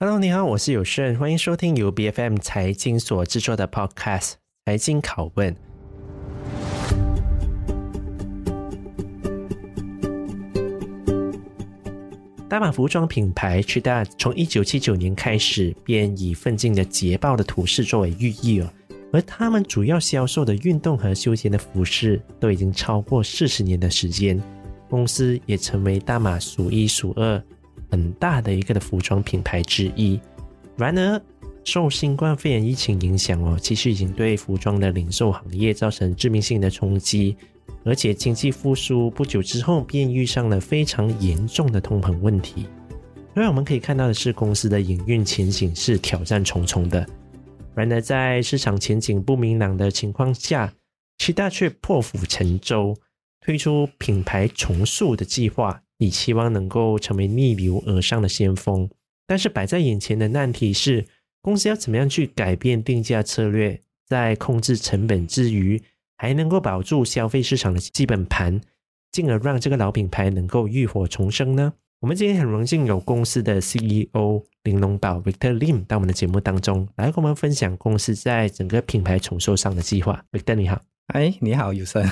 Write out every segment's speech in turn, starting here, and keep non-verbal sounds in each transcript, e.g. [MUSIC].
Hello，你好，我是有胜，欢迎收听由 BFM 财经所制作的 Podcast《财经拷问》。大马服装品牌 Cheetah 从一九七九年开始便以奋进的捷豹的图示作为寓意哦，而他们主要销售的运动和休闲的服饰都已经超过四十年的时间。公司也成为大马数一数二很大的一个的服装品牌之一。然而，受新冠肺炎疫情影响哦，其实已经对服装的零售行业造成致命性的冲击。而且经济复苏不久之后，便遇上了非常严重的通膨问题。所以我们可以看到的是，公司的营运前景是挑战重重的。然而，在市场前景不明朗的情况下七大却破釜沉舟。推出品牌重塑的计划，你期望能够成为逆流而上的先锋。但是摆在眼前的难题是，公司要怎么样去改变定价策略，在控制成本之余，还能够保住消费市场的基本盘，进而让这个老品牌能够浴火重生呢？我们今天很荣幸有公司的 CEO 林龙宝 Victor Lim 到我们的节目当中，来跟我们分享公司在整个品牌重塑上的计划。Victor 你好，哎，你好，有胜。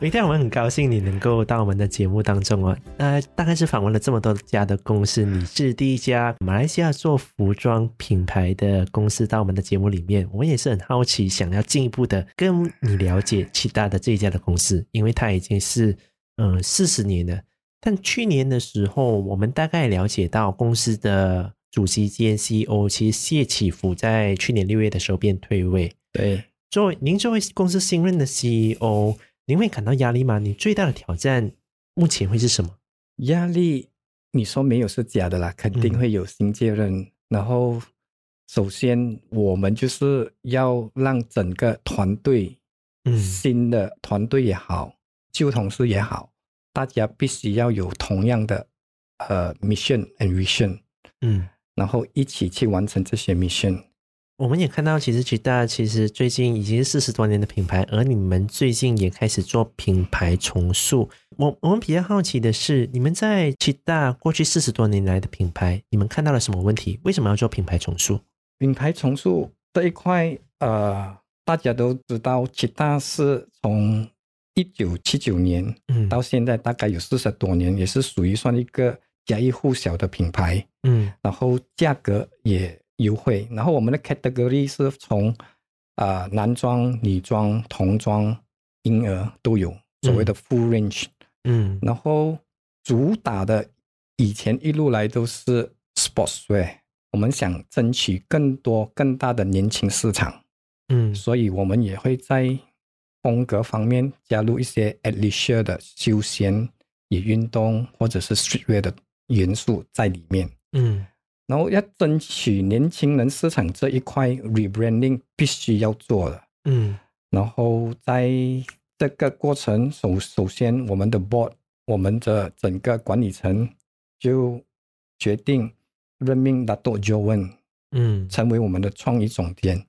今天我们很高兴你能够到我们的节目当中哦。呃，大概是访问了这么多家的公司，你是第一家马来西亚做服装品牌的公司到我们的节目里面。我也是很好奇，想要进一步的跟你了解 Cheetah 的这一家的公司，因为它已经是嗯四十年了。但去年的时候，我们大概了解到公司的主席兼 CEO 其实谢启福在去年六月的时候便退位。对，作为您作为公司新任的 CEO。您会感到压力吗？你最大的挑战目前会是什么？压力，你说没有是假的啦，肯定会有新接任。嗯、然后，首先我们就是要让整个团队，嗯，新的团队也好，旧同事也好，大家必须要有同样的呃 mission and vision，嗯，然后一起去完成这些 mission。我们也看到，其实 Cheetah 其实最近已经是四十多年的品牌，而你们最近也开始做品牌重塑。我我们比较好奇的是，你们在 Cheetah 过去四十多年来的品牌，你们看到了什么问题？为什么要做品牌重塑？品牌重塑这一块，呃，大家都知道，Cheetah 是从一九七九年到现在大概有四十多年，嗯、也是属于算一个家喻户晓的品牌。嗯，然后价格也。优惠，然后我们的 category 是从啊、呃、男装、女装、童装、婴儿都有，所谓的 full range。嗯，然后主打的以前一路来都是 sportswear，我们想争取更多更大的年轻市场。嗯，所以我们也会在风格方面加入一些 athleisure 的休闲与运动或者是 streetwear 的元素在里面。嗯。然后要争取年轻人市场这一块 rebranding 必须要做的，嗯，然后在这个过程首首先我们的 board 我们的整个管理层就决定任命 Dato Joan，嗯，成为我们的创意总监。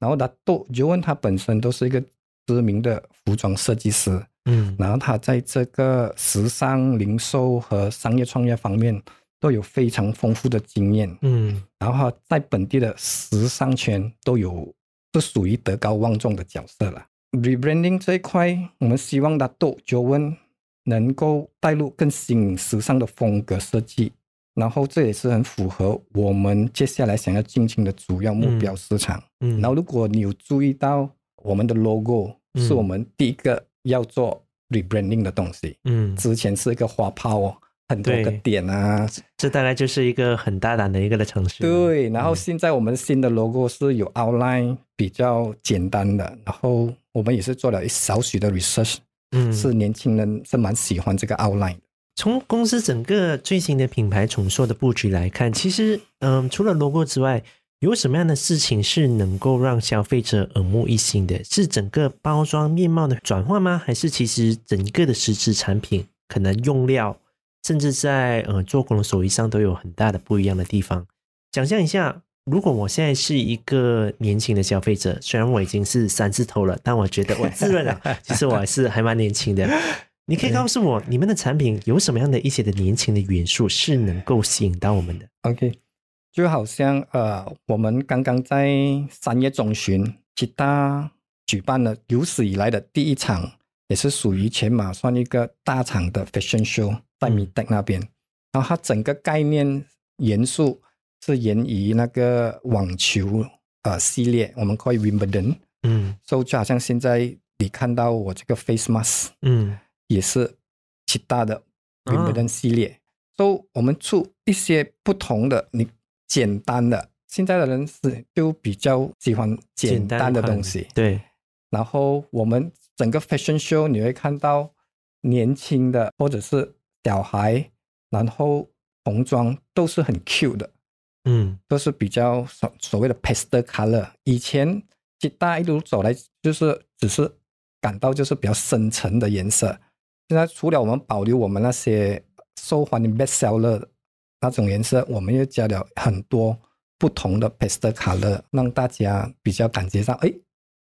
然后 Dato Joan 他本身都是一个知名的服装设计师，嗯，然后他在这个时尚零售和商业创业方面。都有非常丰富的经验，嗯，然后在本地的时尚圈都有，是属于德高望重的角色了。Rebranding 这一块，我们希望 Dato Joan 能够带入更新时尚的风格设计，然后这也是很符合我们接下来想要进行的主要目标市场。嗯，嗯，然后如果你有注意到我们的 logo，是我们第一个要做 rebranding 的东西，嗯，之前是一个花炮哦。很多个点啊，这大概就是一个很大胆的一个的城市。对，然后现在我们新的 logo 是有 outline 比较简单的，然后我们也是做了一少许的 research，嗯，是年轻人是蛮喜欢这个 outline。从公司整个最新的品牌重塑的布局来看，其实，嗯，除了 logo 之外，有什么样的事情是能够让消费者耳目一新的？是整个包装面貌的转换吗？还是其实整个的实质产品可能用料？甚至在呃做工的手艺上都有很大的不一样的地方。想象一下，如果我现在是一个年轻的消费者，虽然我已经是三字头了，但我觉得我自认了，其实我还是还蛮年轻的。你可以告诉我，你们的产品有什么样的一些的年轻的元素是能够吸引到我们的？OK，就好像呃，我们刚刚在三月中旬，吉大举办了有史以来的第一场，也是属于全马算一个大场的 Fashion Show，在 MITEC 那边。然后它整个概念元素是源于那个网球呃系列，我们可以 Wimbledon，嗯，所以就好像现在。你看到我这个 face mask，嗯，也是其他的 Wimbledon 系列，都、我们出一些不同的，你简单的，现在的人是就比较喜欢简单的东西，对。然后我们整个 fashion show 你会看到年轻的或者是小孩，然后童装都是很 cute 的，嗯，都是比较所所谓的 pastel color。以前吉大一路走来就是只是。感到就是比较深沉的颜色。现在除了我们保留我们那些受欢迎 best seller 那种颜色，我们又加了很多不同的 pastel color，让大家比较感觉上，哎，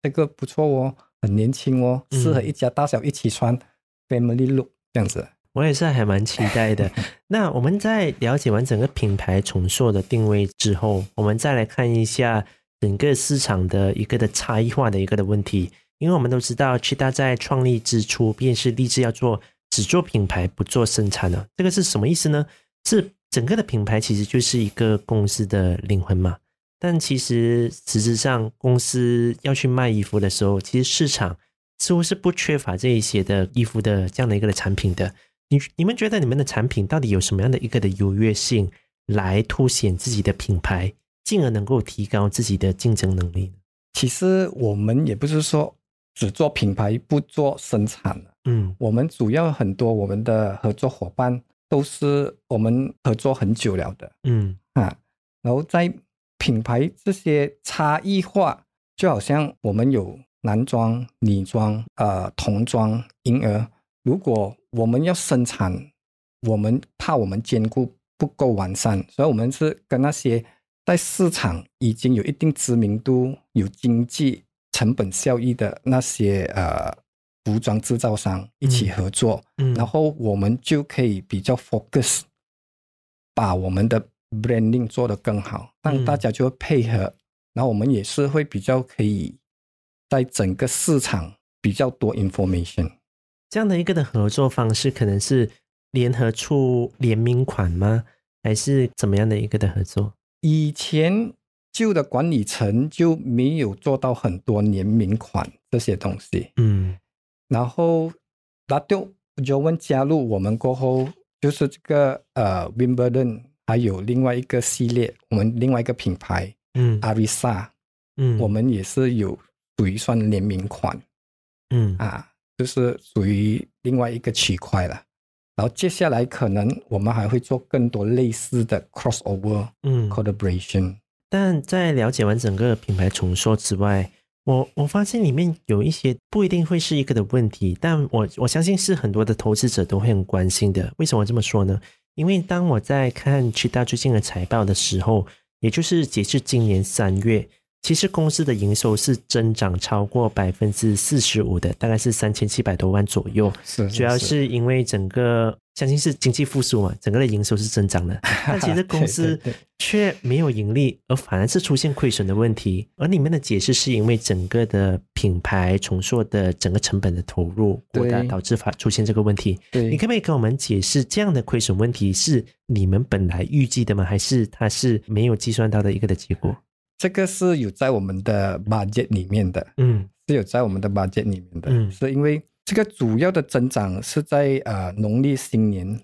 这个不错哦，很年轻哦，适合一家大小一起穿、嗯、，family look 这样子。我也是还蛮期待的。[LAUGHS] 那我们在了解完整个品牌重塑的定位之后，我们再来看一下整个市场的一个的差异化的一个的问题。因为我们都知道，Cheetah 在创立之初便是立志要做只做品牌不做生产的。这个是什么意思呢？是整个的品牌其实就是一个公司的灵魂嘛。但其实实质上，公司要去卖衣服的时候，其实市场似乎是不缺乏这一些的衣服的这样的一个的产品的。你你们觉得你们的产品到底有什么样的一个的优越性，来凸显自己的品牌，进而能够提高自己的竞争能力呢？其实我们也不是说。只做品牌不做生产，嗯，我们主要很多我们的合作伙伴都是我们合作很久了的，嗯啊，然后在品牌这些差异化，就好像我们有男装、女装、呃童装、婴儿，如果我们要生产，我们怕我们兼顾不够完善，所以我们是跟那些在市场已经有一定知名度、有经济。成本效益的那些呃服装制造商一起合作，嗯，然后我们就可以比较 focus，把我们的 branding 做得更好，让大家就会配合，嗯，然后我们也是会比较可以在整个市场比较多 information。这样的一个的合作方式，可能是联合出联名款吗？还是怎么样的一个的合作？以前。旧的管理层就没有做到很多联名款这些东西，嗯，然后拉丢尤文加入我们过后，就是这个呃 Wimbledon 还有另外一个系列，我们另外一个品牌，嗯，Arisa，嗯，我们也是有属于算联名款，嗯啊，就是属于另外一个区块了。然后接下来可能我们还会做更多类似的 crossover，嗯，collaboration。但在了解完整个品牌重塑之外，我我发现里面有一些不一定会是一个的问题，但我我相信是很多的投资者都会很关心的。为什么这么说呢？因为当我在看 Cheetah 最近的财报的时候，也就是截至今年三月。其实公司的营收是增长超过百分之四十五的，大概是三千七百多万左右。[LAUGHS] 是，主要是因为整个相信是经济复苏嘛，整个的营收是增长的。[LAUGHS] 但其实公司却没有盈利，而反而是出现亏损的问题。而里面的解释是因为整个的品牌重塑的整个成本的投入过大，导致发出现这个问题。对，你可不可以跟我们解释这样的亏损问题是你们本来预计的吗？还是它是没有计算到的一个的结果？这个是有在我们的 budget 里面的，嗯，是有在我们的 budget 里面的，嗯，是因为这个主要的增长是在呃农历新年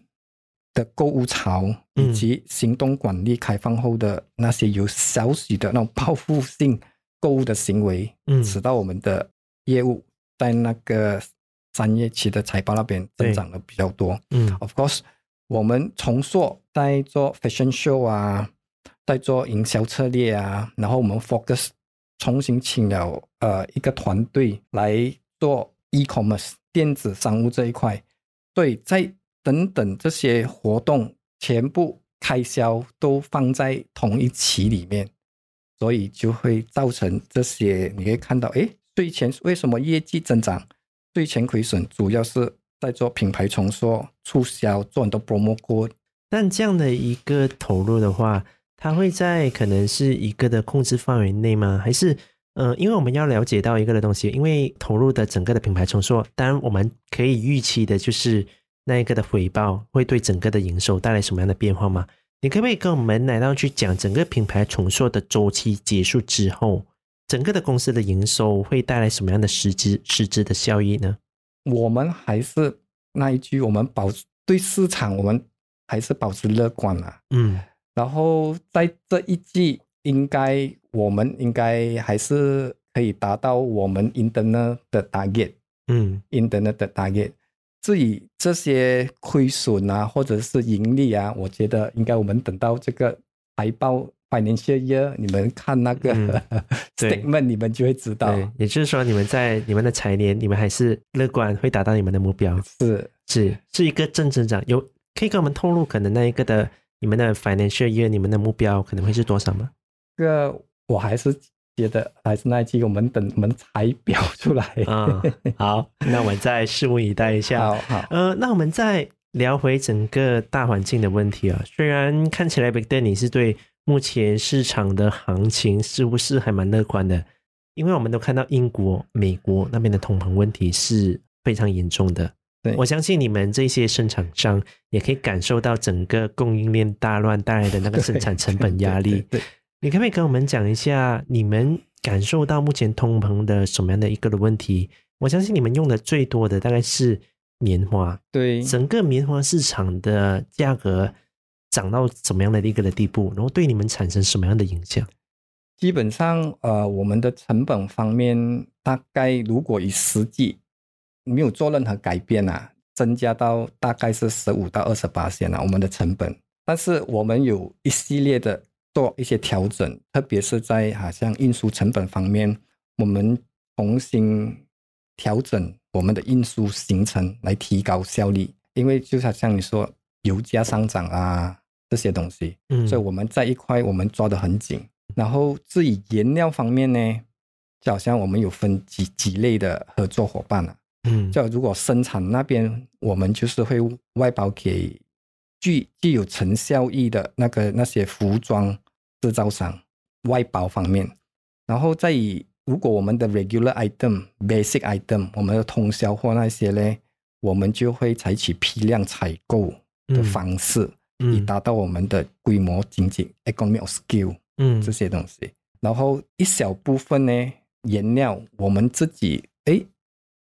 的购物潮以及行动管理开放后的那些有少许的那种报复性购物的行为，嗯，使到我们的业务在那个三月期的财报那边增长的比较多，嗯，of course，我们重塑在做 fashion show 啊。在做营销策略啊，然后我们 focus 重新请了呃一个团队来做 e-commerce 电子商务这一块，对，在等等这些活动全部开销都放在同一期里面，所以就会造成这些你可以看到，哎，税前为什么业绩增长，税前亏损主要是在做品牌重塑、促销，做很多 promo code。但这样的一个投入的话，它会在可能是一个的控制范围内吗？还是呃，因为我们要了解到一个的东西，因为投入的整个的品牌重塑，当然我们可以预期的就是那一个的回报会对整个的营收带来什么样的变化吗？你可不可以跟我们来到去讲整个品牌重塑的周期结束之后，整个的公司的营收会带来什么样的实质实质的效益呢？我们还是那一句，我们保对市场，我们还是保持乐观啊。嗯，然后在这一季，应该我们应该还是可以达到我们 internal 的 target。嗯，internal 的 target。至于这些亏损啊，或者是盈利啊，我觉得应该我们等到这个财报 financial year，你们看那个、[LAUGHS] 嗯、statement，你们就会知道。也就是说，你们在你们的财年，你们还是乐观会达到你们的目标。是是是一个正增长，有可以跟我们透露可能那一个的你们的 financial year，你们的目标可能会是多少吗？这个我还是。觉得还是那一句，我们等我们财表出来。嗯，好，那我们再拭目以待一下。好，好，呃，那我们再聊回整个大环境的问题啊。虽然看起来 Victor 你是对目前市场的行情似乎是还蛮乐观的？因为我们都看到英国、美国那边的通膨问题是非常严重的。对，我相信你们这些生产商也可以感受到整个供应链大乱带来 [LAUGHS] 的那个生产成本压力。对。对对对你可不可以跟我们讲一下，你们感受到目前通膨的什么样的一个的问题？我相信你们用的最多的大概是棉花，对，整个棉花市场的价格涨到什么样的一个的地步，然后对你们产生什么样的影响？基本上，呃，我们的成本方面，大概如果以实际没有做任何改变啊，增加到大概是十五到二十八线啊，我们的成本。但是我们有一系列的。做一些调整，特别是在好像运输成本方面，我们重新调整我们的运输行程来提高效率。因为就好像你说油价上涨啊这些东西，嗯，所以我们在一块我们抓得很紧。然后至于原料方面呢，就好像我们有分几几类的合作伙伴了，嗯，就如果生产那边，我们就是会外包给。具具有成效益的那个那些服装制造商外包方面，然后再以如果我们的 regular item、basic item，我们的通销货那些呢，我们就会采取批量采购的方式，嗯、以达到我们的规模经济 economy of scale，嗯，这些东西。然后一小部分呢，原料我们自己诶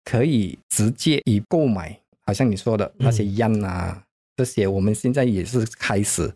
可以直接以购买，好像你说的那些样啊。嗯这些我们现在也是开始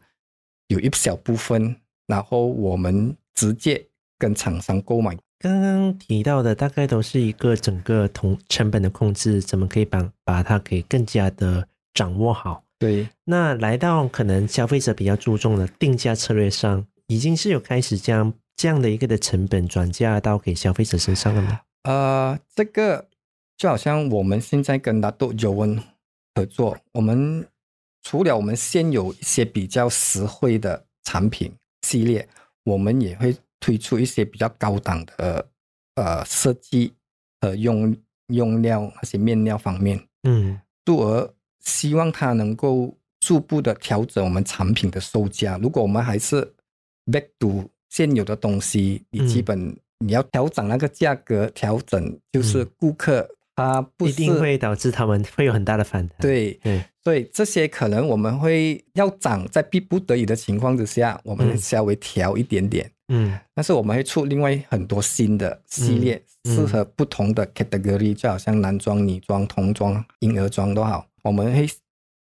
有一小部分，然后我们直接跟厂商购买。刚刚提到的大概都是一个整个同成本的控制，怎么可以把把它给更加的掌握好？对，那来到可能消费者比较注重的定价策略上，已经是有开始将这样的一个的成本转嫁到给消费者身上了吗？呃，这个就好像我们现在跟拿督尤文合作，我们。除了我们现有一些比较实惠的产品系列，我们也会推出一些比较高档的呃设计和用用料那些面料方面，嗯，故而希望它能够逐步的调整我们产品的售价。如果我们还是 back to 现有的东西，你基本你要调整那个价格，调整就是顾客。它不一定会导致他们会有很大的反弹。对，对，所以这些可能我们会要涨，在逼不得已的情况之下，我们稍微调一点点。嗯，但是我们会出另外很多新的系列，嗯、适合不同的 category，就好像男装、女装、童装、婴儿装都好，我们会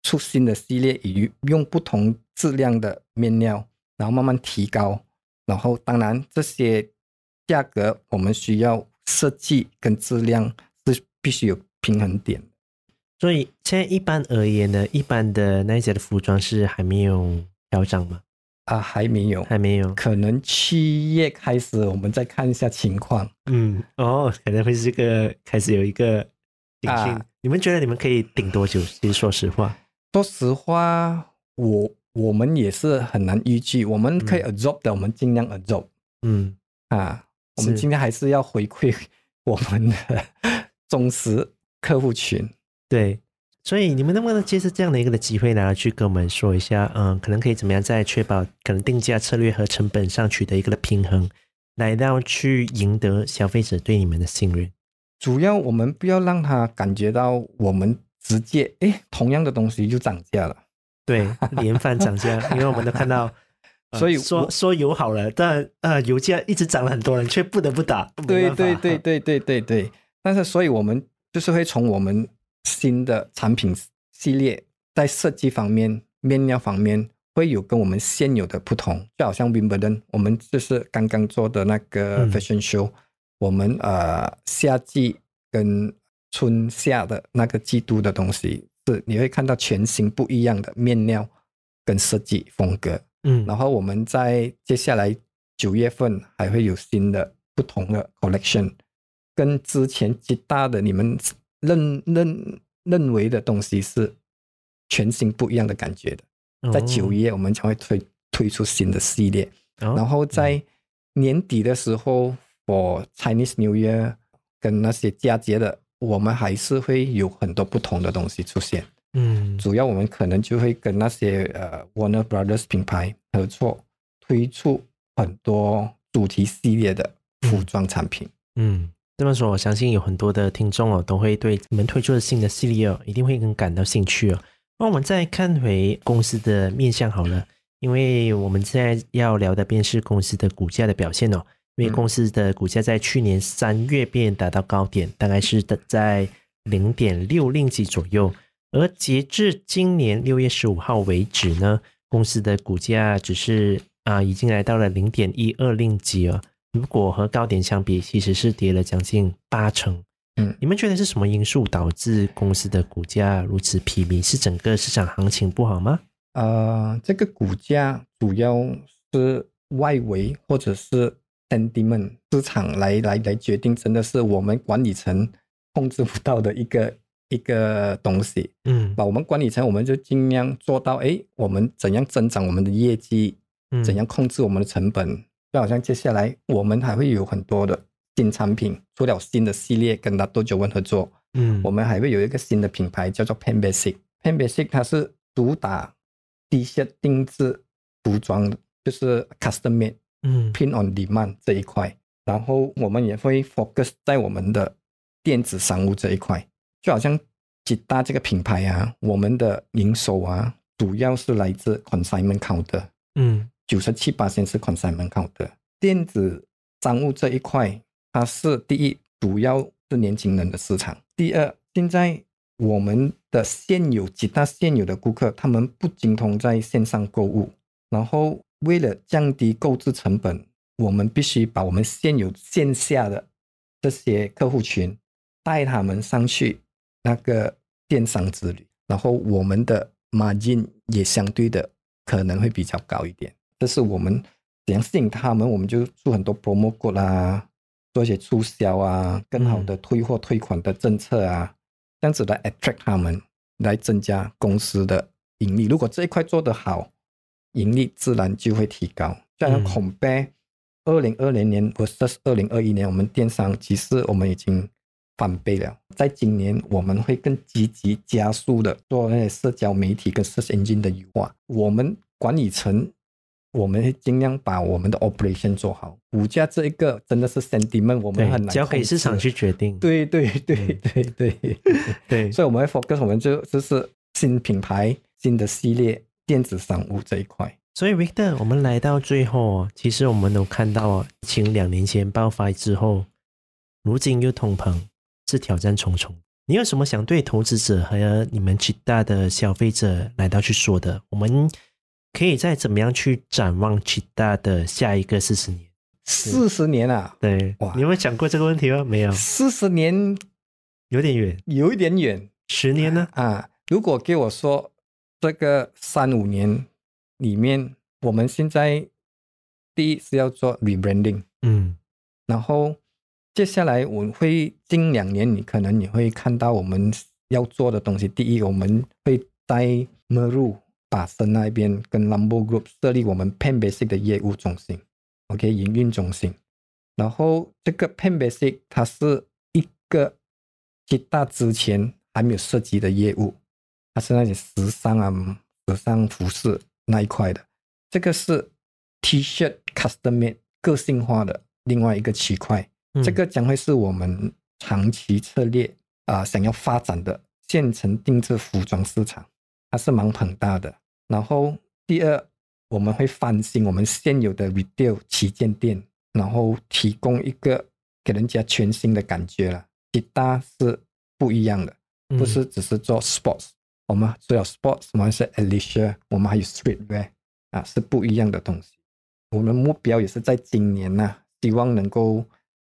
出新的系列，以用不同质量的面料，然后慢慢提高。然后当然这些价格我们需要设计跟质量。必须有平衡点，所以现在一般而言呢，一般的那些的服装是还没有调整吗？啊，还没有，还没有，可能七月开始，我们再看一下情况。嗯，哦，可能会是这个开始有一个顶性。啊，你们觉得你们可以顶多久？其实说实话，说实话，我我们也是很难预计。我们可以 absorb 的，嗯，我们尽量 absorb。嗯，啊，我们今天还是要回馈我们的。忠实客户群，对，所以你们能不能借着这样的一个的机会呢，去跟我们说一下，嗯，可能可以怎么样在确保可能定价策略和成本上取得一个的平衡，来到去赢得消费者对你们的信任？主要我们不要让他感觉到我们直接，哎，同样的东西就涨价了。对，连番涨价，[LAUGHS] 因为我们都看到，[LAUGHS] 呃、所以说说油好了，但呃，油价一直涨了，很多人却不得不打。对对对对对对对。但是，所以我们就是会从我们新的产品系列，在设计方面、面料方面，会有跟我们现有的不同。就好像 Wimbledon，我们就是刚刚做的那个 Fashion Show，、嗯、我们呃夏季跟春夏的那个季度的东西。是，你会看到全新不一样的面料跟设计风格，嗯，然后我们在接下来九月份还会有新的不同的 collection，跟之前极大的你们认认认为的东西是全新不一样的感觉的，在九月我们将会推推出新的系列，然后在年底的时候，for Chinese New Year 跟那些佳节的。我们还是会有很多不同的东西出现，嗯，主要我们可能就会跟那些呃 Warner Brothers 品牌合作，推出很多主题系列的服装产品。嗯，这么说，我相信有很多的听众哦，都会对你们推出的新的系列哦，一定会很感到兴趣哦。那我们再看回公司的面向好了，因为我们现在要聊的便是公司的股价的表现哦。因为公司的股价在去年三月便达到高点，大概是在零点六令吉左右，而截至今年六月十五号为止呢，公司的股价只是啊，已经来到了零点一二令吉了。如果和高点相比，其实是跌了将近八成。嗯，你们觉得是什么因素导致公司的股价如此疲迷？是整个市场行情不好吗？呃，这个股价主要是外围或者是。sentiment 市场来来来决定，真的是我们管理层控制不到的一个 [LAUGHS] 一个东西。嗯，把我们管理层，我们就尽量做到，哎，我们怎样增长我们的业绩，嗯怎样控制我们的成本。嗯、就好像接下来我们还会有很多的新产品，除了新的系列跟 Dato Joan 合作，嗯，我们还会有一个新的品牌叫做 Pan Basic。Pan Basic 它是主打 T 恤定制服装的，就是 custom made。嗯，print on demand 这一块，然后我们也会 focus 在我们的电子商务这一块，就好像吉大这个品牌啊，我们的营收啊，主要是来自 consignment counter，嗯，九十七八线是 consignment counter，电子商务这一块，它是第一，主要是年轻人的市场，第二，现在我们的现有吉大现有的顾客，他们不精通在线上购物，然后。为了降低购置成本，我们必须把我们现有线下的这些客户群带他们上去那个电商之旅，然后我们的 margin 也相对的可能会比较高一点。这是我们怎样吸引他们，我们就做很多 promo code 啊，做一些促销啊，更好的退货退款的政策啊，这样子来 attract 他们，来增加公司的盈利。如果这一块做得好，盈利自然就会提高。这样 compare 二零二零年 versus 二零二一年，我们电商其实我们已经翻倍了。在今年，我们会更积极加速的做那些社交媒体跟 search engine 的优化。我们管理层，我们会尽量把我们的 operation 做好。股价这一个真的是 sentiment，我们很难交给市场去决定。对对对对对 [LAUGHS] 对，所以我们会 focus，我们就就是新品牌、新的系列。电子商务这一块，所以 Victor，我们来到最后，其实我们都看到，疫情两年前爆发之后，如今又通膨，是挑战重重。你有什么想对投资者和你们其他的消费者来到去说的？我们可以再怎么样去展望其他的下一个四十年？四十年啊？对，哇，你有没有想过这个问题吗？没有，四十年有点远，有一点远。十年呢？啊，如果给我说。这个三五年里面，我们现在第一是要做 rebranding，嗯，然后接下来我会近两年，你可能你会看到我们要做的东西。第一，我们会在 Meru 巴生那边跟 Lambo Group 设立我们 Pan Basic 的业务中心，OK，营运中心。然后这个 Pan Basic 它是一个吉大之前还没有涉及的业务。它是那些时尚啊、时尚服饰那一块的。这个是 T-shirt custom made 个性化的另外一个区块，嗯、这个将会是我们长期策略啊、呃、想要发展的现成定制服装市场，它是蛮庞大的。然后第二，我们会翻新我们现有的 retail 旗舰店，然后提供一个给人家全新的感觉了。其他是不一样的，不是只是做 sports，、嗯、我们除了 sports，我们是 leisure，我们还有 streetwear。啊，是不一样的东西。我们目标也是在今年呢、啊，希望能够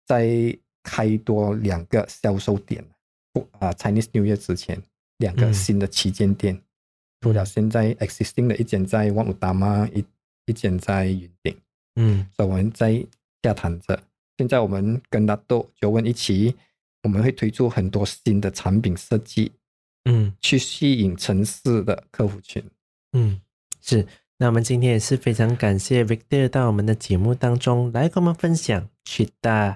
再开多两个销售点。不啊，Chinese New Year 之前，两个新的旗舰店。嗯、除了现在 existing 的一间在万物达嘛，一一间在云顶。嗯，所以我们在洽谈着。现在我们跟纳豆就问一起，我们会推出很多新的产品设计，嗯，去吸引城市的客户群。嗯，是。那我们今天也是非常感谢 Victor 到我们的节目当中来跟我们分享 Cheetah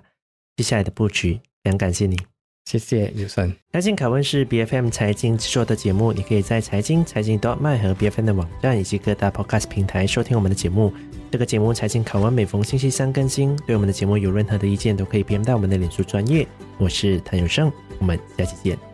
接下来的布局，非常感谢你，谢谢尤森。财经拷问是 BFM 财经制作的节目，你可以在财经财经 dot my 和 BFM 的网站以及各大 Podcast 平台收听我们的节目。这个节目财经拷问每逢星期三更新。对我们的节目有任何的意见，都可以 PM 到我们的脸书专业。我是谭永胜，我们下期见。